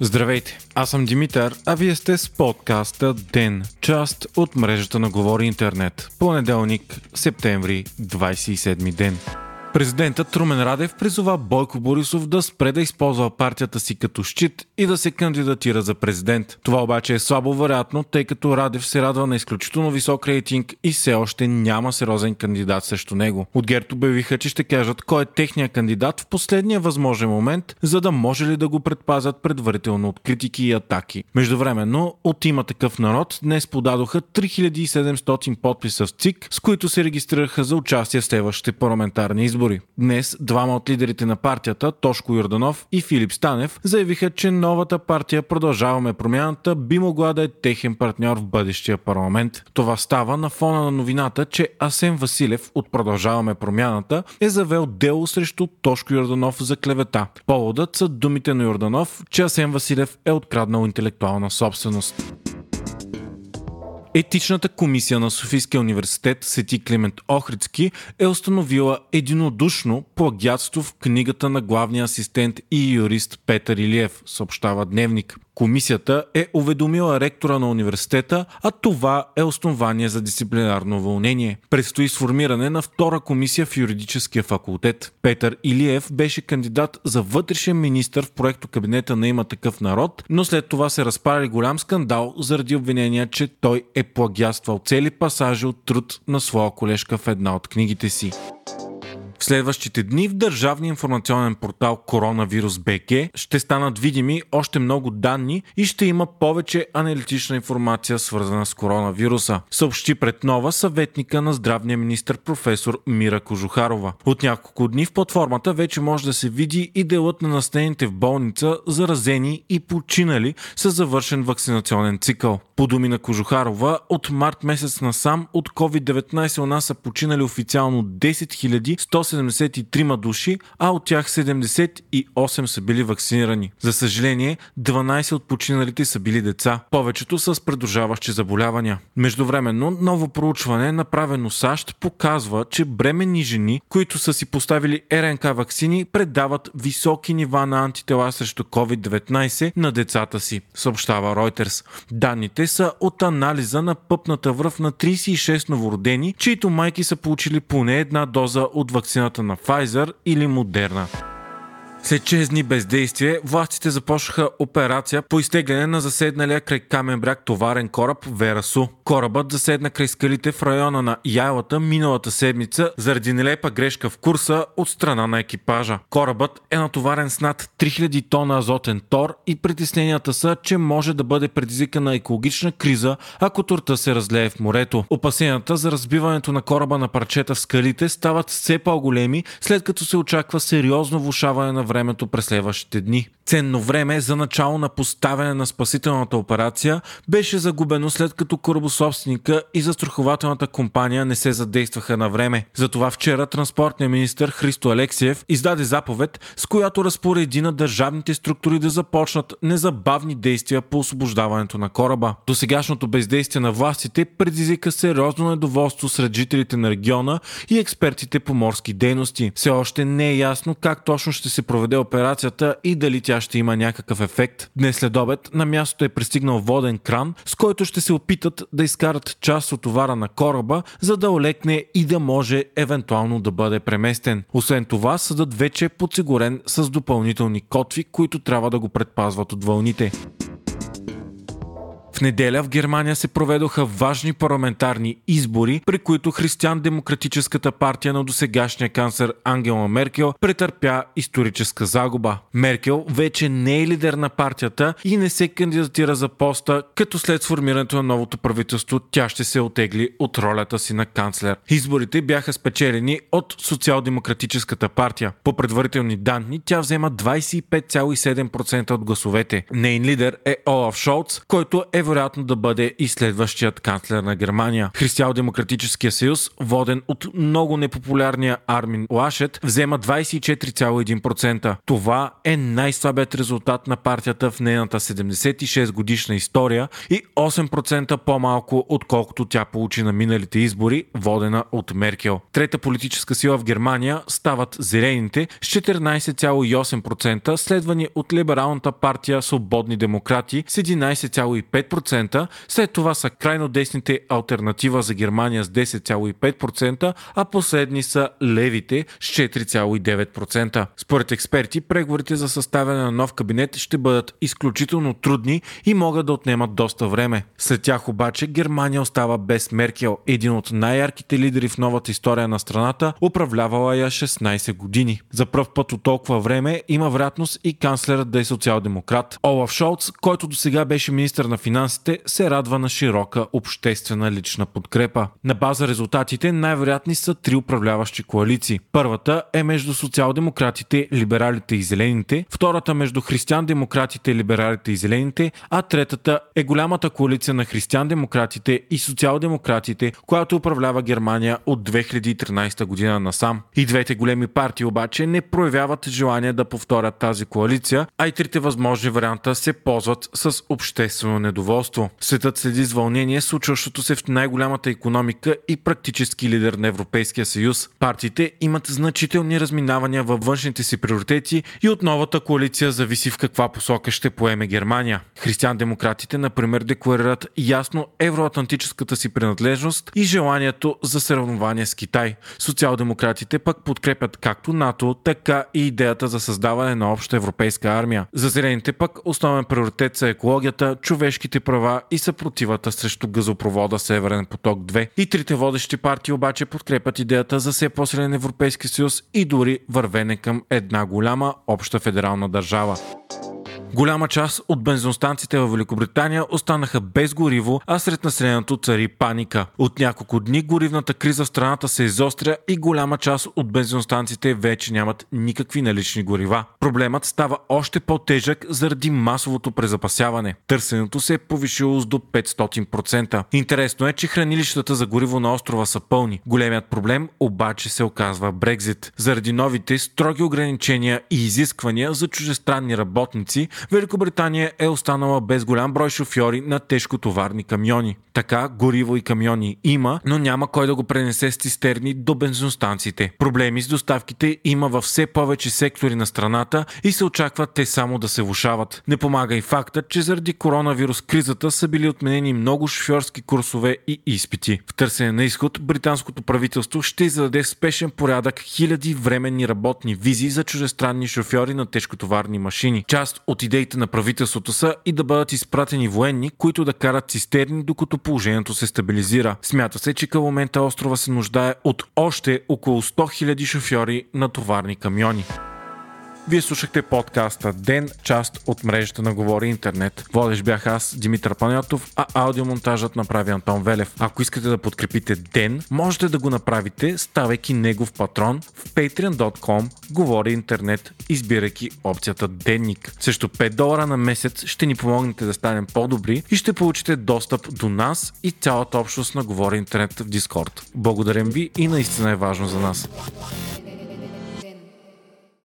Здравейте, аз съм Димитър, а вие сте с подкаста ДЕН, част от мрежата на Говори Интернет. Понеделник, септември, 27 ден. Президентът Румен Радев призова Бойко Борисов да спре да използва партията си като щит и да се кандидатира за президент. Това обаче е слабо вероятно, тъй като Радев се радва на изключително висок рейтинг и все още няма сериозен кандидат срещу него. От ГЕРБ обявиха, че ще кажат кой е техният кандидат в последния възможен момент, за да може ли да го предпазят предварително от критики и атаки. Междувременно, от има такъв народ днес подадоха 3700 подписа в ЦИК, с които се регистрираха за участие в следващите парламентарни избори избори. Днес двама от лидерите на партията, Тошко Йорданов и Филип Станев, заявиха, че новата партия Продължаваме промяната би могла да е техен партньор в бъдещия парламент. Това става на фона на новината, че Асен Василев от Продължаваме промяната е завел дело срещу Тошко Йорданов за клевета. Поводът са думите на Йорданов, че Асен Василев е откраднал интелектуална собственост. Етичната комисия на Софийския университет Сети Климент Охридски е установила единодушно плагиатство в книгата на главния асистент и юрист Петър Илиев, съобщава Дневник. Комисията е уведомила ректора на университета, а това е основание за дисциплинарно уволнение. Предстои сформиране на втора комисия в юридическия факултет. Петър Илиев беше кандидат за вътрешен министр в проекто кабинета на има такъв народ, но след това се разпари голям скандал заради обвинения, че той е плагяствал цели пасажи от труд на своя колежка в една от книгите си. В следващите дни в Държавния информационен портал Коронавирус БГ ще станат видими още много данни и ще има повече аналитична информация свързана с коронавируса, съобщи пред нова съветника на здравния министр професор Мира Кожухарова. От няколко дни в платформата вече може да се види и делът на настанените в болница, заразени и починали с завършен вакцинационен цикъл. По думи на Кожухарова, от март месец насам от COVID-19 у нас са починали официално 10 173 души, а от тях 78 са били вакцинирани. За съжаление, 12 от починалите са били деца, повечето с придружаващи заболявания. Междувременно, ново проучване, направено САЩ, показва, че бременни жени, които са си поставили РНК вакцини, предават високи нива на антитела срещу COVID-19 на децата си, съобщава Reuters. Данните са от анализа на пъпната връв на 36 новородени, чието майки са получили поне една доза от вакцината на Pfizer или Moderna. След 6 дни бездействие, властите започнаха операция по изтегляне на заседналия край Камен бряг товарен кораб Верасу. Корабът заседна край скалите в района на Яйлата миналата седмица заради нелепа грешка в курса от страна на екипажа. Корабът е натоварен с над 3000 тона азотен тор и притесненията са, че може да бъде предизвикана екологична криза, ако турта се разлее в морето. Опасенията за разбиването на кораба на парчета в скалите стават все по-големи, след като се очаква сериозно влушаване на време времето през следващите дни. Ценно време за начало на поставяне на спасителната операция беше загубено след като корабособственика и застрахователната компания не се задействаха на време. Затова вчера транспортният министр Христо Алексиев издаде заповед, с която разпореди на държавните структури да започнат незабавни действия по освобождаването на кораба. До сегашното бездействие на властите предизвика сериозно недоволство сред жителите на региона и експертите по морски дейности. Все още не е ясно как точно ще се проведе операцията и дали тя ще има някакъв ефект. Днес след обед на мястото е пристигнал воден кран, с който ще се опитат да изкарат част от товара на кораба, за да олекне и да може евентуално да бъде преместен. Освен това, съдът вече е подсигурен с допълнителни котви, които трябва да го предпазват от вълните. В неделя в Германия се проведоха важни парламентарни избори, при които християн-демократическата партия на досегашния канцлер Ангела Меркел претърпя историческа загуба. Меркел вече не е лидер на партията и не се кандидатира за поста, като след сформирането на новото правителство тя ще се отегли от ролята си на канцлер. Изборите бяха спечелени от социал-демократическата партия. По предварителни данни тя взема 25,7% от гласовете. Нейн лидер е Олаф Шолц, който е вероятно да бъде и следващият канцлер на Германия. Християл-демократическия съюз, воден от много непопулярния Армин Лашет, взема 24,1%. Това е най-слабият резултат на партията в нейната 76 годишна история и 8% по-малко отколкото тя получи на миналите избори, водена от Меркел. Трета политическа сила в Германия стават зелените с 14,8%, следвани от либералната партия Свободни демократи с 11,5%, след това са крайно десните альтернатива за Германия с 10,5%, а последни са левите с 4,9%. Според експерти, преговорите за съставяне на нов кабинет ще бъдат изключително трудни и могат да отнемат доста време. След тях обаче Германия остава без Меркел, един от най-ярките лидери в новата история на страната, управлявала я 16 години. За пръв път от толкова време има вероятност и канцлерът да е социал-демократ. Олаф Шолц, който до сега беше министър на финансите, се радва на широка обществена лична подкрепа. На база резултатите най-вероятни са три управляващи коалиции. Първата е между социал-демократите, либералите и зелените, втората между християн-демократите, либералите и зелените, а третата е голямата коалиция на християн-демократите и социал-демократите, която управлява Германия от 2013 година насам. И двете големи партии обаче не проявяват желание да повторят тази коалиция, а и трите възможни варианта се ползват с обществено недоволство. Светът следи с вълнение случващото се в най-голямата економика и практически лидер на Европейския съюз. Партиите имат значителни разминавания във външните си приоритети и от новата коалиция зависи в каква посока ще поеме Германия. Християн-демократите, например, декларират ясно евроатлантическата си принадлежност и желанието за съревнование с Китай. Социал-демократите пък подкрепят както НАТО, така и идеята за създаване на обща европейска армия. За зелените пък основен приоритет са екологията, човешките права и съпротивата срещу газопровода Северен поток 2. И трите водещи партии обаче подкрепят идеята за все по-силен Европейски съюз и дори вървене към една голяма обща федерална държава. Голяма част от бензиностанциите в Великобритания останаха без гориво, а сред населението цари паника. От няколко дни горивната криза в страната се изостря и голяма част от бензиностанциите вече нямат никакви налични горива. Проблемът става още по-тежък заради масовото презапасяване. Търсенето се е повишило с до 500%. Интересно е, че хранилищата за гориво на острова са пълни. Големият проблем обаче се оказва Брекзит. Заради новите строги ограничения и изисквания за чужестранни работници, Великобритания е останала без голям брой шофьори на тежкотоварни камиони. Така гориво и камиони има, но няма кой да го пренесе с цистерни до бензиностанциите. Проблеми с доставките има във все повече сектори на страната и се очаква те само да се влушават. Не помага и фактът, че заради коронавирус кризата са били отменени много шофьорски курсове и изпити. В търсене на изход, британското правителство ще издаде в спешен порядък хиляди временни работни визи за чужестранни шофьори на тежкотоварни машини. Част от идеите на правителството са и да бъдат изпратени военни, които да карат цистерни, докато положението се стабилизира. Смята се, че към момента острова се нуждае от още около 100 000 шофьори на товарни камиони. Вие слушахте подкаста Ден, част от мрежата на Говори Интернет. Водещ бях аз, Димитър Панятов, а аудиомонтажът направи Антон Велев. Ако искате да подкрепите Ден, можете да го направите, ставайки негов патрон в patreon.com Говори Интернет, избирайки опцията Денник. Също 5 долара на месец ще ни помогнете да станем по-добри и ще получите достъп до нас и цялата общност на Говори Интернет в Дискорд. Благодарим ви и наистина е важно за нас.